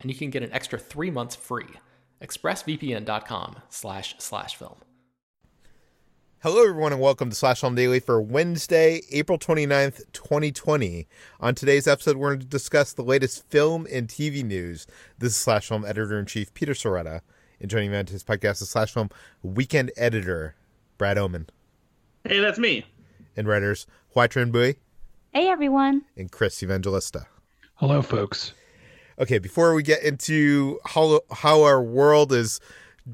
and you can get an extra three months free. ExpressVPN.com slash slash film. Hello, everyone, and welcome to Slash Film Daily for Wednesday, April 29th, 2020. On today's episode, we're going to discuss the latest film and TV news. This is Slash Film Editor in Chief Peter Sciretta. And joining me on today's podcast is Slash Film Weekend Editor Brad Oman. Hey, that's me. And writers Hoai-Tran Bui. Hey, everyone. And Chris Evangelista. Hello, folks okay, before we get into how how our world is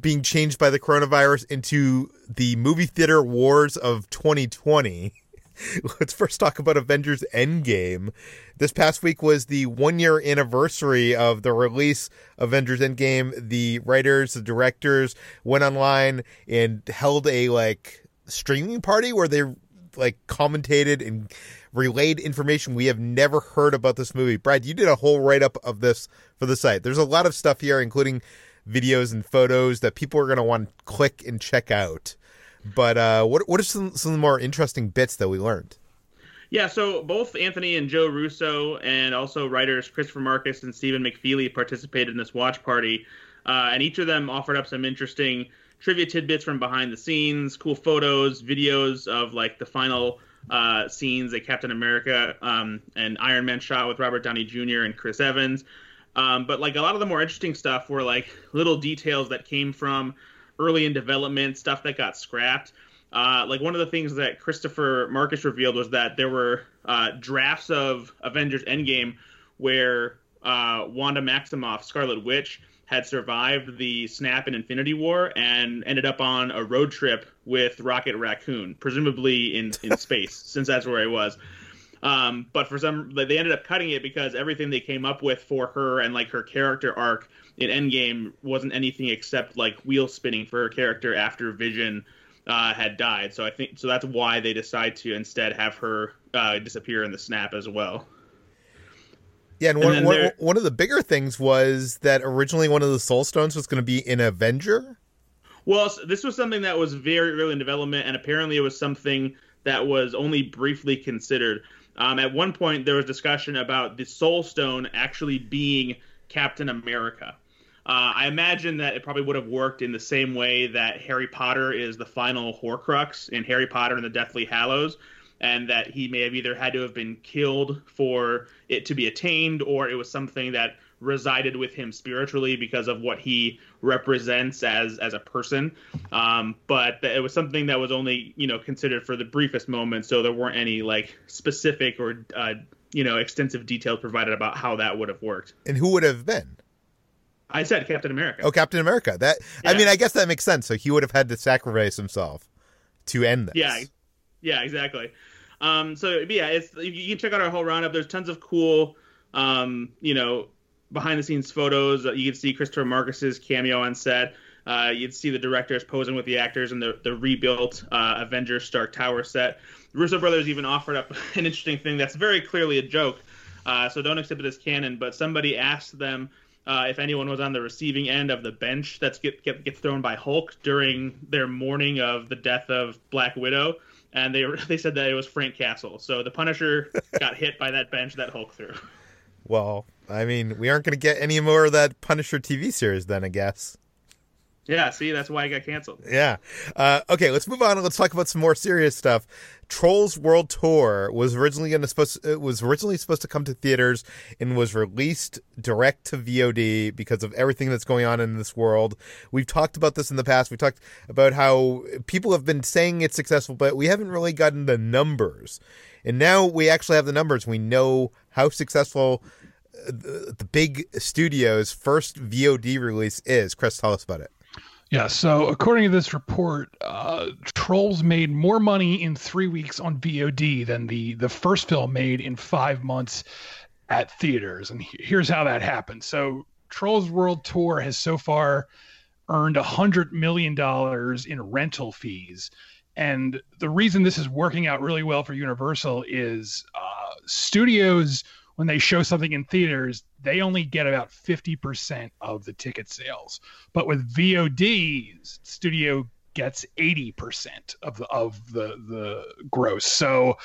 being changed by the coronavirus into the movie theater wars of 2020. Let's first talk about Avengers Endgame. This past week was the one year anniversary of the release Avengers Endgame. The writers, the directors went online and held a like streaming party where they like commentated and relayed information we have never heard about this movie. Brad, you did a whole write up of this for the site. There's a lot of stuff here, including videos and photos that people are going to want to click and check out. But uh, what what are some, some of the more interesting bits that we learned? Yeah, so both Anthony and Joe Russo and also writers Christopher Marcus and Stephen McFeely participated in this watch party, uh, and each of them offered up some interesting trivia tidbits from behind the scenes, cool photos, videos of like the final uh, scenes that Captain America um, and Iron Man shot with Robert Downey Jr. and Chris Evans. Um, but like a lot of the more interesting stuff were like little details that came from early in development, stuff that got scrapped. Uh, like one of the things that Christopher Marcus revealed was that there were uh, drafts of Avengers Endgame where uh, Wanda Maximoff, Scarlet Witch, had survived the snap in Infinity War and ended up on a road trip with Rocket Raccoon, presumably in in space, since that's where he was. Um, but for some, they ended up cutting it because everything they came up with for her and like her character arc in Endgame wasn't anything except like wheel spinning for her character after Vision uh, had died. So I think so that's why they decide to instead have her uh, disappear in the snap as well. Yeah, and, and one, one, one of the bigger things was that originally one of the Soul Stones was going to be in Avenger. Well, this was something that was very early in development, and apparently it was something that was only briefly considered. Um, at one point, there was discussion about the Soul Stone actually being Captain America. Uh, I imagine that it probably would have worked in the same way that Harry Potter is the final Horcrux in Harry Potter and the Deathly Hallows and that he may have either had to have been killed for it to be attained or it was something that resided with him spiritually because of what he represents as as a person. Um, but it was something that was only you know considered for the briefest moment so there weren't any like specific or uh, you know extensive details provided about how that would have worked. And who would have been? I said captain america. Oh captain america. That yeah. i mean i guess that makes sense. So he would have had to sacrifice himself to end this. Yeah yeah, exactly. Um, so yeah, it's you can check out our whole roundup. There's tons of cool, um, you know, behind the scenes photos. You can see Christopher Marcus's cameo on set. Uh, you'd see the directors posing with the actors in the, the rebuilt uh, Avengers Stark Tower set. The Russo brothers even offered up an interesting thing that's very clearly a joke, uh, so don't accept it as canon. But somebody asked them uh, if anyone was on the receiving end of the bench that's get, get, gets thrown by Hulk during their mourning of the death of Black Widow and they they said that it was Frank Castle. So the Punisher got hit by that bench that Hulk threw. Well, I mean, we aren't going to get any more of that Punisher TV series then, I guess. Yeah, see, that's why I got canceled. Yeah. Uh, okay, let's move on. And let's talk about some more serious stuff. Trolls World Tour was originally going to supposed it was originally supposed to come to theaters and was released direct to VOD because of everything that's going on in this world. We've talked about this in the past. We talked about how people have been saying it's successful, but we haven't really gotten the numbers. And now we actually have the numbers. We know how successful uh, the, the big studio's first VOD release is. Chris, tell us about it. Yeah, so according to this report, uh, Trolls made more money in three weeks on VOD than the the first film made in five months at theaters. And here's how that happened. So Trolls World Tour has so far earned a hundred million dollars in rental fees. And the reason this is working out really well for Universal is uh, studios when they show something in theaters, they only get about 50% of the ticket sales. But with VOD, studio gets 80% of the of the the gross. So,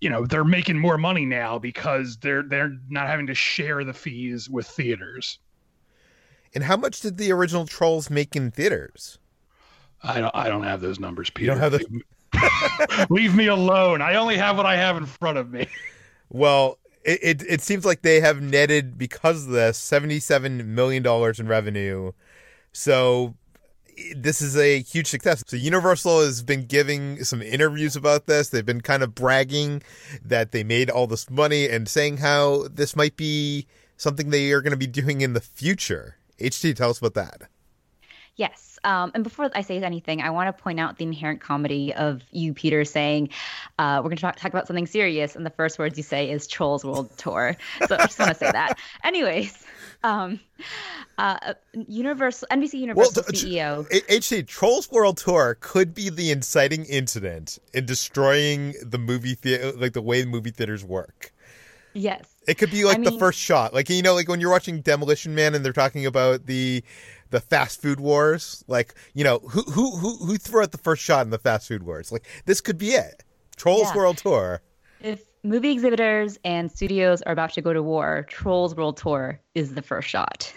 you know, they're making more money now because they're they're not having to share the fees with theaters. And how much did the original Trolls make in theaters? I don't I don't have those numbers, Peter. You don't have the... Leave me alone. I only have what I have in front of me. Well, it, it, it seems like they have netted because of this $77 million in revenue. So this is a huge success. So Universal has been giving some interviews about this. They've been kind of bragging that they made all this money and saying how this might be something they are going to be doing in the future. HT, tell us about that. Yes. Um, and before I say anything, I want to point out the inherent comedy of you, Peter, saying uh, we're going to talk, talk, about something serious, and the first words you say is Trolls World Tour. So I just want to say that. Anyways, um, uh, Universal NBC Universal well, CEO HT Trolls World Tour could be the inciting incident in destroying the movie theater, like the way movie theaters work. Yes. It could be like I the first shot. Like you know, like when you're watching Demolition Man and they're talking about the the fast food wars. Like, you know, who who who who threw out the first shot in the fast food wars? Like this could be it. Trolls yeah. World Tour. If movie exhibitors and studios are about to go to war, Trolls World Tour is the first shot.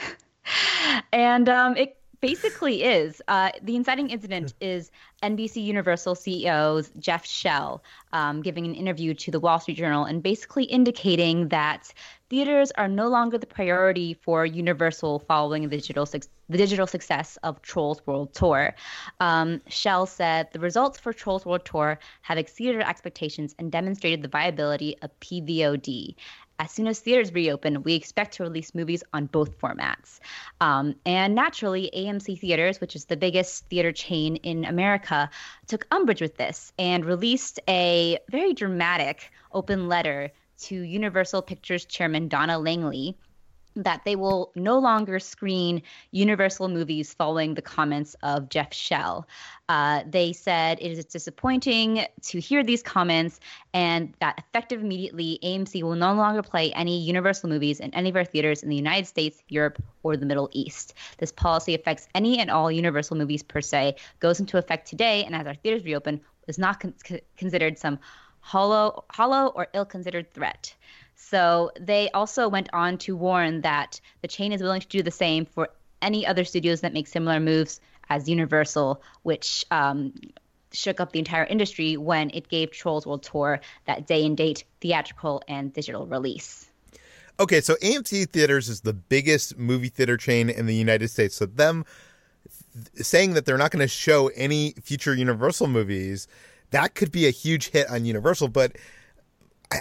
and um, it basically is. Uh, the inciting incident is NBC Universal CEO's Jeff Shell um, giving an interview to the Wall Street Journal and basically indicating that theaters are no longer the priority for Universal following the digital, su- the digital success of Trolls World Tour. Um, Shell said the results for Trolls World Tour have exceeded our expectations and demonstrated the viability of PVOD as soon as theaters reopen, we expect to release movies on both formats. Um, and naturally, AMC Theaters, which is the biggest theater chain in America, took umbrage with this and released a very dramatic open letter to Universal Pictures chairman Donna Langley that they will no longer screen Universal movies following the comments of Jeff Shell. Uh, they said it is disappointing to hear these comments and that effective immediately, AMC will no longer play any Universal movies in any of our theaters in the United States, Europe, or the Middle East. This policy affects any and all Universal movies per se, goes into effect today, and as our theaters reopen, is not con- considered some hollow, hollow or ill-considered threat. So they also went on to warn that the chain is willing to do the same for any other studios that make similar moves as Universal, which um, shook up the entire industry when it gave Trolls World Tour that day and date theatrical and digital release. Okay, so AMC Theaters is the biggest movie theater chain in the United States. So them th- saying that they're not going to show any future Universal movies, that could be a huge hit on Universal, but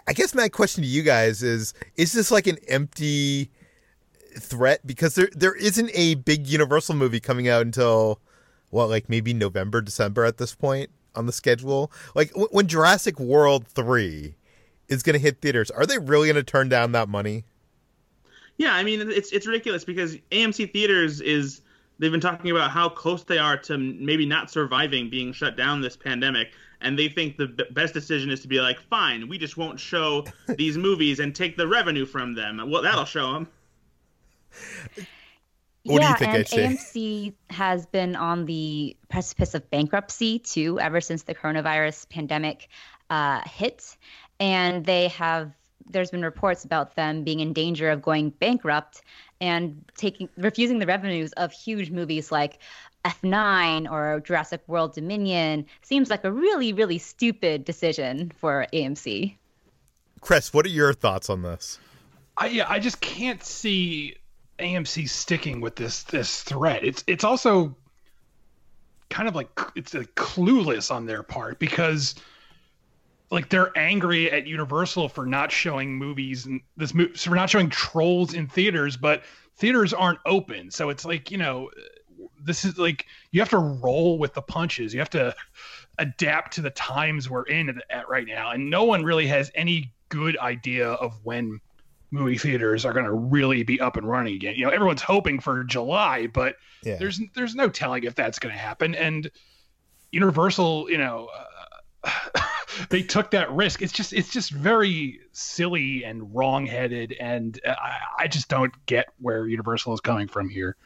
I guess my question to you guys is: Is this like an empty threat? Because there there isn't a big Universal movie coming out until well, like maybe November, December at this point on the schedule. Like w- when Jurassic World three is going to hit theaters, are they really going to turn down that money? Yeah, I mean it's it's ridiculous because AMC theaters is they've been talking about how close they are to maybe not surviving being shut down this pandemic and they think the b- best decision is to be like fine we just won't show these movies and take the revenue from them. Well that'll show them What yeah, do you think, and AMC has been on the precipice of bankruptcy too, ever since the coronavirus pandemic uh, hit, and they have. There's been reports about them being in danger of going bankrupt and taking refusing the revenues of huge movies like F9 or Jurassic World Dominion. Seems like a really, really stupid decision for AMC. Chris, what are your thoughts on this? I yeah, I just can't see AMC sticking with this this threat. It's it's also kind of like it's like clueless on their part because like they're angry at Universal for not showing movies and this mo- for not showing Trolls in theaters, but theaters aren't open. So it's like you know, this is like you have to roll with the punches. You have to adapt to the times we're in at right now, and no one really has any good idea of when movie theaters are going to really be up and running again. You know, everyone's hoping for July, but Yeah. there's there's no telling if that's going to happen. And Universal, you know, uh, they took that risk. It's just it's just very silly and wrong-headed, and I, I just don't get where Universal is coming from here.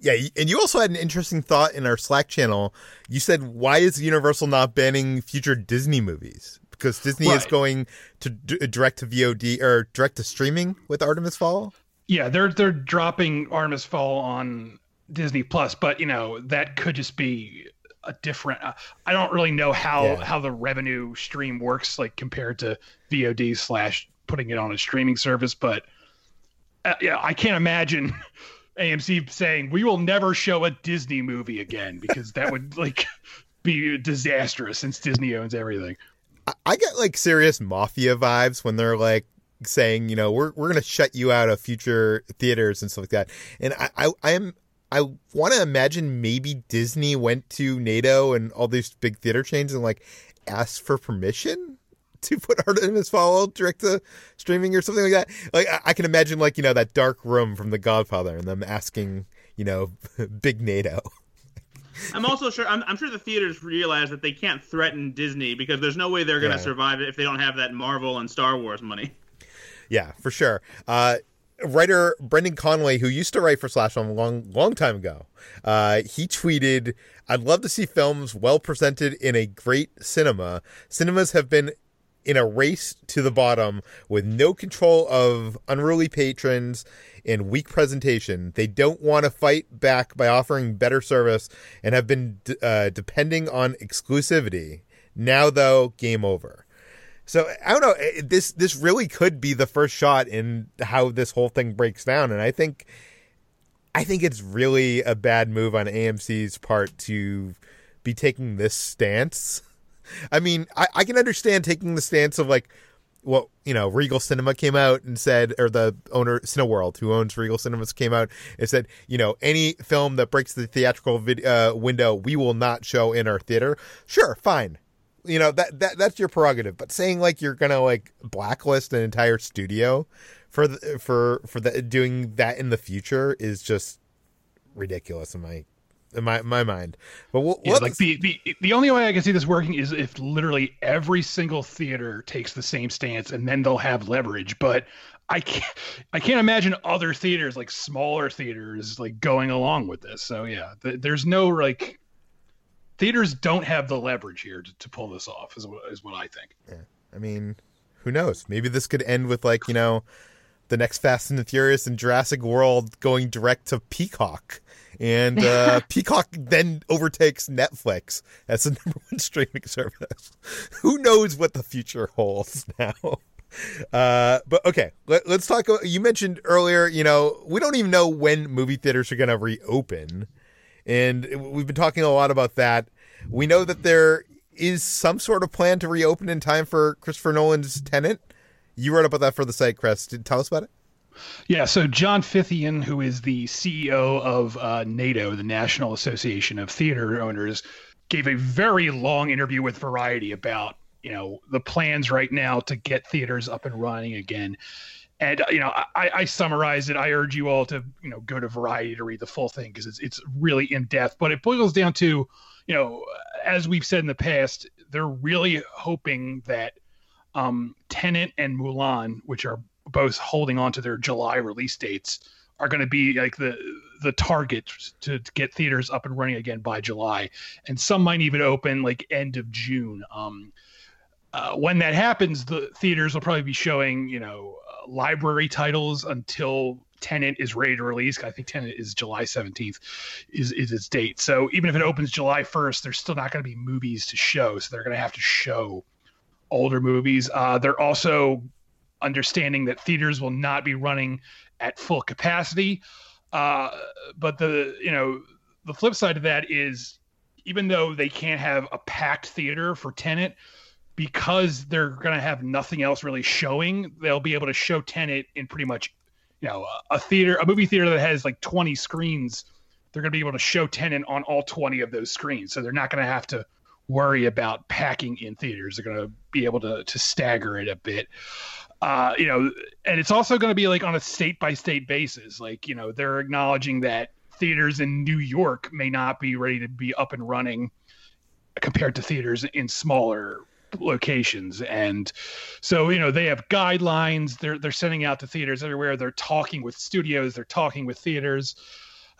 Yeah, and you also had an interesting thought in our Slack channel. You said, "Why is Universal not banning future Disney movies?" Because Disney is going to d- direct to VOD or direct to streaming with Artemis Fowl. Yeah, they're they're dropping Artemis Fowl on Disney Plus, but you know that could just be a different. Uh, I don't really know how Yeah. how the revenue stream works, like compared to VOD slash putting it on a streaming service. But uh, yeah, I can't imagine AMC saying we will never show a Disney movie again because that would like be disastrous since Disney owns everything. I, get like serious mafia vibes when they're like saying, you know, we're we're gonna shut you out of future theaters and stuff like that. And I I, I am I want to imagine maybe Disney went to NATO and all these big theater chains and like asked for permission to put Artemis Fowl direct to streaming or something like that. Like I, I can imagine like you know that dark room from The Godfather and them asking you know big NATO. I'm also sure. I'm, I'm sure the theaters realize that they can't threaten Disney because there's no way they're going to Yeah. survive if they don't have that Marvel and Star Wars money. Yeah, for sure. Uh, writer Brendan Conway, who used to write for Slash Film a long, long time ago, uh, he tweeted, "I'd love to see films well presented in a great cinema. Cinemas have been." In a race to the bottom with no control of unruly patrons and weak presentation, they don't want to fight back by offering better service and have been uh, depending on exclusivity. Now, though, game over. So I don't know. eh, This this really could be the first shot in how this whole thing breaks down, and I think, I think it's really a bad move on AMC's part to be taking this stance. I mean, I, I can understand taking the stance of like, well, you know, Regal Cinema came out and said, or the owner Cineworld, who owns Regal Cinemas, came out and said, you know, any film that breaks the theatrical vid- uh, window, we will not show in our theater. Sure, fine you know that that that's your prerogative but saying like you're gonna like blacklist an entire studio for the, for for the doing that in the future is just ridiculous in my in my my mind but we'll, Yeah, like the, the the only way I can see this working is if literally every single theater takes the same stance, and then they'll have leverage. But I can't I can't imagine other theaters like smaller theaters like going along with this. So yeah, th- there's no like theaters don't have the leverage here to, to pull this off. Is what is what I think. Yeah, I mean who knows maybe this could end with like you know the next Fast and the Furious and Jurassic World going direct to Peacock and uh, Peacock then overtakes Netflix as the number one streaming service. Who knows what the future holds now? Uh, but okay, let, us talk. You mentioned earlier, you know, we don't even know when movie theaters are going to reopen, and we've been talking a lot about that. We know that there is some sort of plan to reopen in time for Christopher Nolan's Tenet. You wrote about that for the site, Chris. Did tell us about it? Yeah, so John Fithian, who is the CEO of uh, NATO, the National Association of Theater Owners, gave a very long interview with Variety about you know the plans right now to get theaters up and running again. And you know, I, I summarize it. I urge you all to you know go to Variety to read the full thing because it's it's really in depth. But it boils down to you know, as we've said in the past, they're really hoping that um, Tenet and Mulan, which are both holding on to their July release dates, are going to be like the the target to, get theaters up and running again by July, and some might even open like end of June. Um, uh, when that happens, the theaters will probably be showing you know uh, library titles until Tenet is ready to release. I think Tenet is July 17th is, is its date. So even if it opens July 1st, there's still not going to be movies to show. So they're going to have to show older movies. Uh, they're also understanding that theaters will not be running at full capacity. Uh, but the you know the flip side of that is even though they can't have a packed theater for Tenet, because they're going to have nothing else really showing, they'll be able to show Tenet in pretty much you know a theater a movie theater that has like 20 screens they're going to be able to show Tenet on all 20 of those screens so they're not going to have to worry about packing in theaters they're going to be able to to stagger it a bit. Uh, you know and it's also going to be like on a state by state basis. Like you know they're acknowledging that theaters in new york may not be ready to be up and running compared to theaters in smaller locations. And so you know they have guidelines. They're they're sending out to theaters everywhere. They're talking with studios. They're talking with theaters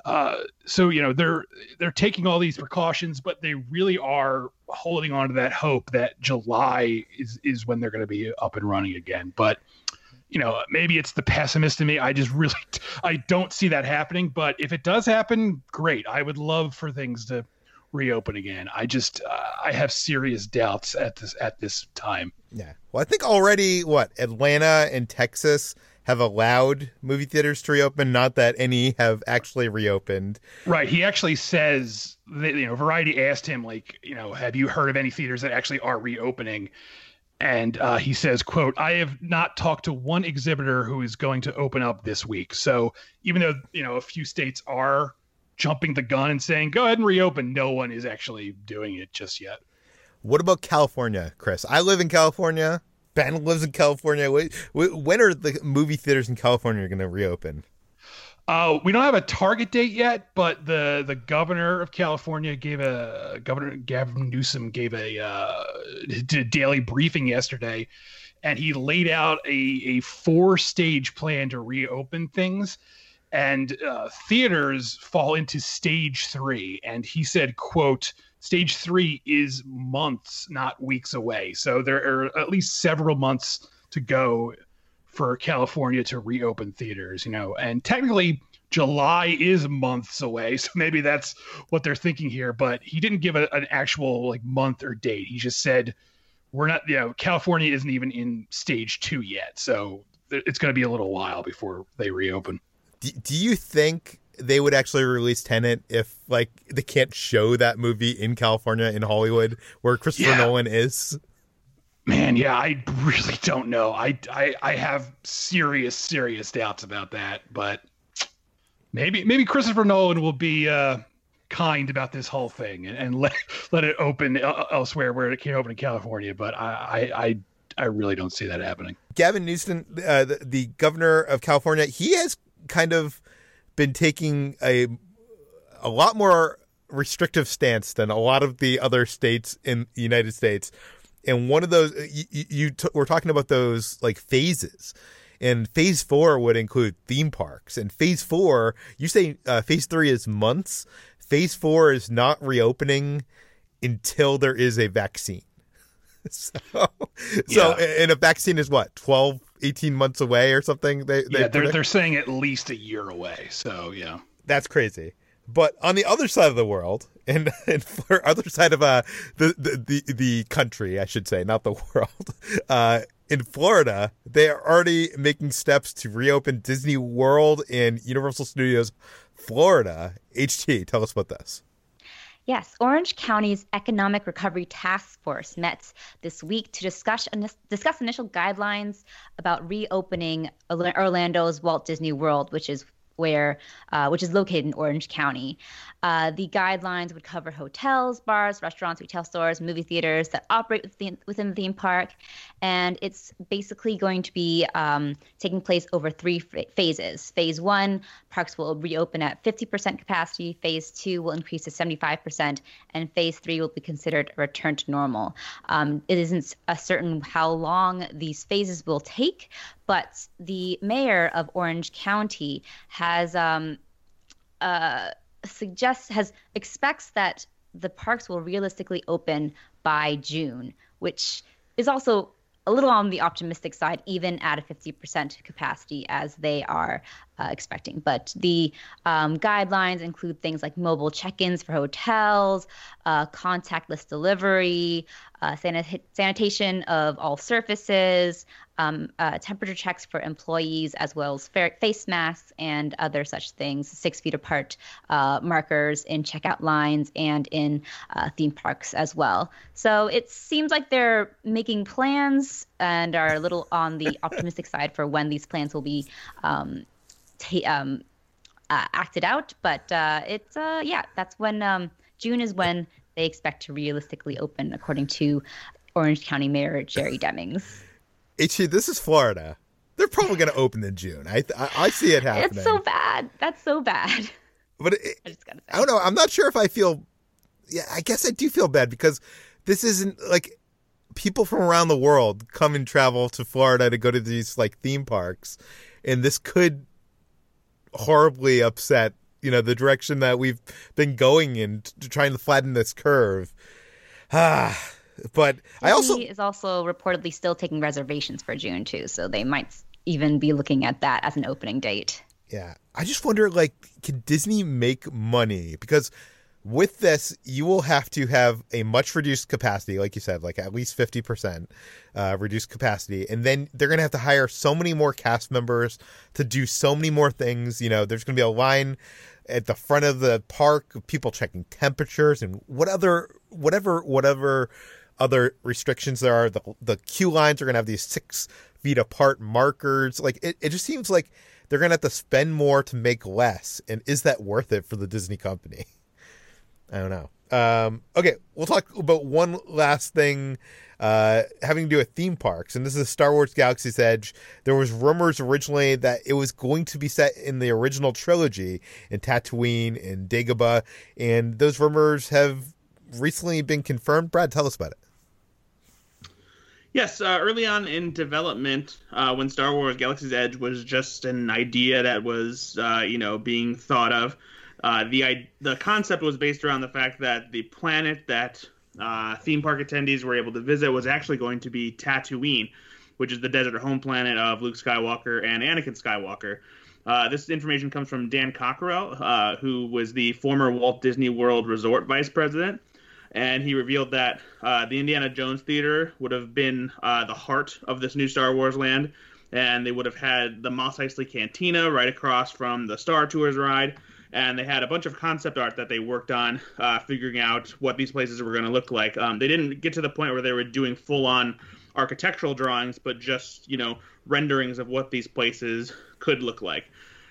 uh, so you know they're they're taking all these precautions but they really are holding on to that hope that july is is when they're going to be up and running again but you know maybe it's the pessimist in me i just really i don't see that happening but if it does happen great i would love for things to reopen again. I just uh, I have serious doubts at this at this time. Yeah. Well, I think already what Atlanta and Texas have allowed movie theaters to reopen. Not that any have actually reopened. Right. He actually says that you know Variety asked him like you know have you heard of any theaters that actually are reopening. And uh, he says, "quote I have not talked to one exhibitor who is going to open up this week. So even though you know a few states are jumping the gun and saying, go ahead and reopen. No one is actually doing it just yet. What about California, Chris? I live in California. Ben lives in California. When are the movie theaters in California going to reopen? Uh, we don't have a target date yet, but the the governor of California gave a Governor Gavin Newsom gave a uh, daily briefing yesterday, and he laid out a a four stage plan to reopen things and uh, theaters fall into stage three and he said quote stage three is months not weeks away. So there are at least several months to go for california to reopen theaters you know and technically july is months away. So maybe that's what they're thinking here but he didn't give a, an actual like month or date. He just said we're not you know california isn't even in stage two yet. So it's going to be a little while before they reopen. Do, do you think they would actually release Tenet if like they can't show that movie in California in Hollywood where Christopher yeah. Nolan is? Man, yeah, I really don't know. I, I I have serious serious doubts about that, but maybe maybe Christopher Nolan will be uh, kind about this whole thing and, and let let it open elsewhere where it can't open in California. But I I I, I really don't see that happening. Gavin Newsom, uh, the, the governor of California, he has kind of been taking a a lot more restrictive stance than a lot of the other states in the United States. And one of those, you, you t- we're talking about those like phases. And phase four would include theme parks. And phase four, you say uh, phase three is months. Phase four is not reopening until there is a vaccine. so, so yeah. and a vaccine is what 12 18 months away or something they, they yeah they're, they're saying at least a year away so yeah that's crazy but on the other side of the world and, and for other side of uh the, the the the country i should say not the world uh in Florida, they are already making steps to reopen Disney World and Universal Studios Florida. HT, tell us about this. Yes, Orange County's Economic Recovery Task Force met this week to discuss discuss initial guidelines about reopening Orlando's Walt Disney World, which is where uh, which is located in Orange County. Uh, the guidelines would cover hotels, bars, restaurants, retail stores, movie theaters that operate within, within the theme park, and it's basically going to be um, taking place over three phases. Phase one, parks will reopen at 50% capacity. Phase two will increase to 75%, and phase three will be considered a return to normal. Um, it isn't a certain how long these phases will take, but the mayor of Orange County has um, uh, suggests has expects that the parks will realistically open by June, which is also a little on the optimistic side, even at a 50% capacity as they are uh, expecting. But the um, guidelines include things like mobile check ins for hotels, uh, contactless delivery, uh, sanit- sanitation of all surfaces, um, uh, temperature checks for employees, as well as fa- face masks and other such things, six feet apart uh, markers in checkout lines and in uh, theme parks as well. So it seems like they're making plans and are a little on the optimistic side for when these plans will be. Um, um, uh, acted out, but uh, it's yeah, that's when um, June is when they expect to realistically open, according to Orange County Mayor Jerry Demings. HT, this is Florida. They're probably going to open in June. I, I, I see it happening. It's so bad. That's so bad. But it, I, I don't know. I'm not sure if I feel. Yeah, I guess I do feel bad because this isn't like people from around the world come and travel to Florida to go to these like theme parks, and this could horribly upset you know the direction that we've been going in to trying to flatten this curve. Ah, but I also is also reportedly still taking reservations for June too, so they might even be looking at that as an opening date. Yeah, I just wonder, like, can Disney make money because with this, you will have to have a much reduced capacity, like you said, like at least 50% uh, reduced capacity. And then they're going to have to hire so many more cast members to do so many more things. You know, there's going to be a line at the front of the park of people checking temperatures and what other, whatever, whatever other restrictions there are. The, the queue lines are going to have these six feet apart markers. Like, it, it just seems like they're going to have to spend more to make less. And is that worth it for the Disney company? I don't know. Um, okay, we'll talk about one last thing uh, having to do with theme parks, and this is Star Wars Galaxy's Edge. There was rumors originally that it was going to be set in the original trilogy in Tatooine and Dagobah, and those rumors have recently been confirmed. Brad, tell us about it. Yes, uh, early on in development, uh, when Star Wars Galaxy's Edge was just an idea that was, uh, you know, being thought of, uh, the the concept was based around the fact that the planet that uh, theme park attendees were able to visit was actually going to be Tatooine, which is the desert home planet of Luke Skywalker and Anakin Skywalker. Uh, this information comes from Dan Cockerell, uh, who was the former Walt Disney World Resort vice president, and he revealed that uh, the Indiana Jones Theater would have been uh, the heart of this new Star Wars land, and they would have had the Mos Eisley Cantina right across from the Star Tours ride and they had a bunch of concept art that they worked on, uh, figuring out what these places were going to look like. Um, they didn't get to the point where they were doing full on architectural drawings, but just you know renderings of what these places could look like.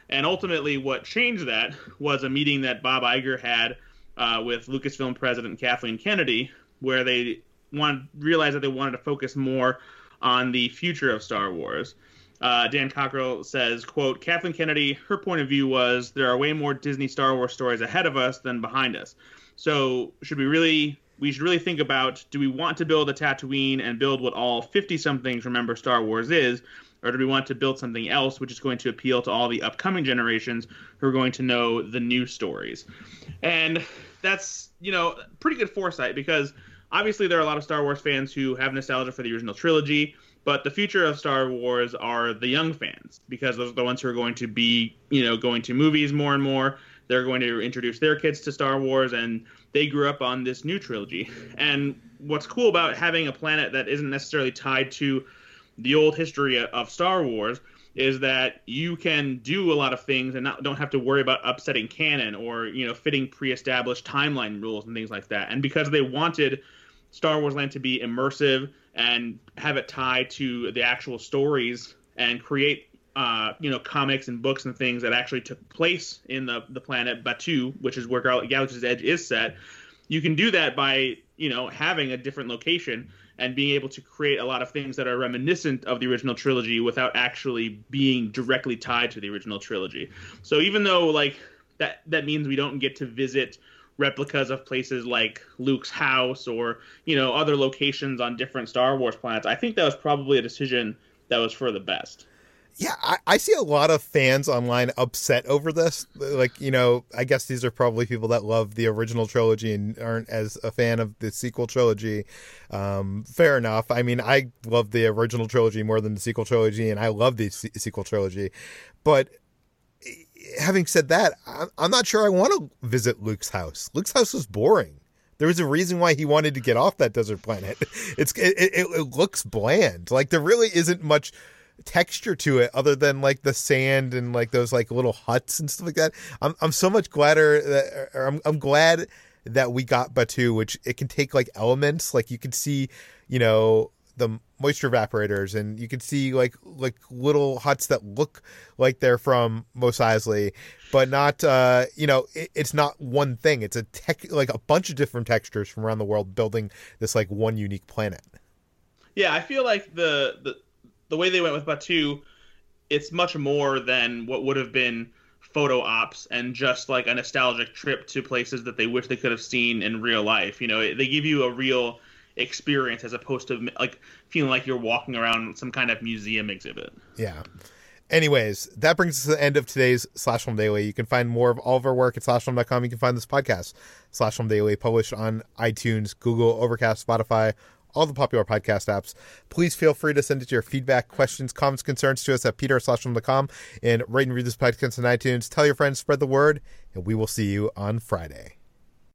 And ultimately, what changed that was a meeting that Bob Iger had uh, with Lucasfilm president Kathleen Kennedy, where they wanted realized that they wanted to focus more on the future of Star Wars. Uh, Dan Cockerell says, quote, Kathleen Kennedy, her point of view was there are way more Disney Star Wars stories ahead of us than behind us. So should we really we should really think about do we want to build a Tatooine and build what all 50 somethings remember Star Wars is, or do we want to build something else which is going to appeal to all the upcoming generations who are going to know the new stories? And that's, you know, pretty good foresight because obviously there are a lot of Star Wars fans who have nostalgia for the original trilogy but the future of Star Wars are the young fans because those are the ones who are going to be, you know, going to movies more and more. They're going to introduce their kids to Star Wars, and they grew up on this new trilogy. And what's cool about having a planet that isn't necessarily tied to the old history of Star Wars is that you can do a lot of things and not, don't have to worry about upsetting canon or you know fitting pre-established timeline rules and things like that. And because they wanted Star Wars Land to be immersive and have it tied to the actual stories and create uh, you know comics and books and things that actually took place in the the planet Batuu, which is where Galaxy's Edge is set. You can do that by you know having a different location and being able to create a lot of things that are reminiscent of the original trilogy without actually being directly tied to the original trilogy. So even though like that that means we don't get to visit replicas of places like Luke's house or you know other locations on different Star Wars planets. I think that was probably a decision that was for the best. yeah, I, I, see a lot of fans online upset over this. Like, you know, I guess these are probably people that love the original trilogy and aren't as a fan of the sequel trilogy. Um, fair enough. I mean, I love the original trilogy more than the sequel trilogy, and I love the se- sequel trilogy. But having said that, I'm, not sure I want to visit Luke's house. Luke's house was boring. There was a reason why he wanted to get off that desert planet. It's it, it, it looks bland. Like there really isn't much texture to it other than like the sand and like those like little huts and stuff like that. I'm I'm so much gladder that I'm I'm glad that we got Batuu, which it can take like elements. Like you can see, you know, the moisture evaporators and you can see like like little huts that look like they're from Mos Eisley, but not uh you know it, it's not one thing. It's a tech like a bunch of different textures from around the world building this like one unique planet. Yeah, I feel like the the the way they went with Batuu, it's much more than what would have been photo ops and just like a nostalgic trip to places that they wish they could have seen in real life. You know, they give you a real experience as opposed to like feeling like you're walking around some kind of museum exhibit. Yeah. Anyways, that brings us to the end of today's Slash Film Daily. You can find more of all of our work at slashfilm.com. You can find this podcast, Slash Film Daily, published on iTunes, Google, Overcast, Spotify, all the popular podcast apps. Please feel free to send it your feedback, questions, comments, concerns to us at peter.com and rate and read this podcast on iTunes. Tell your friends, spread the word, and we will see you on Friday.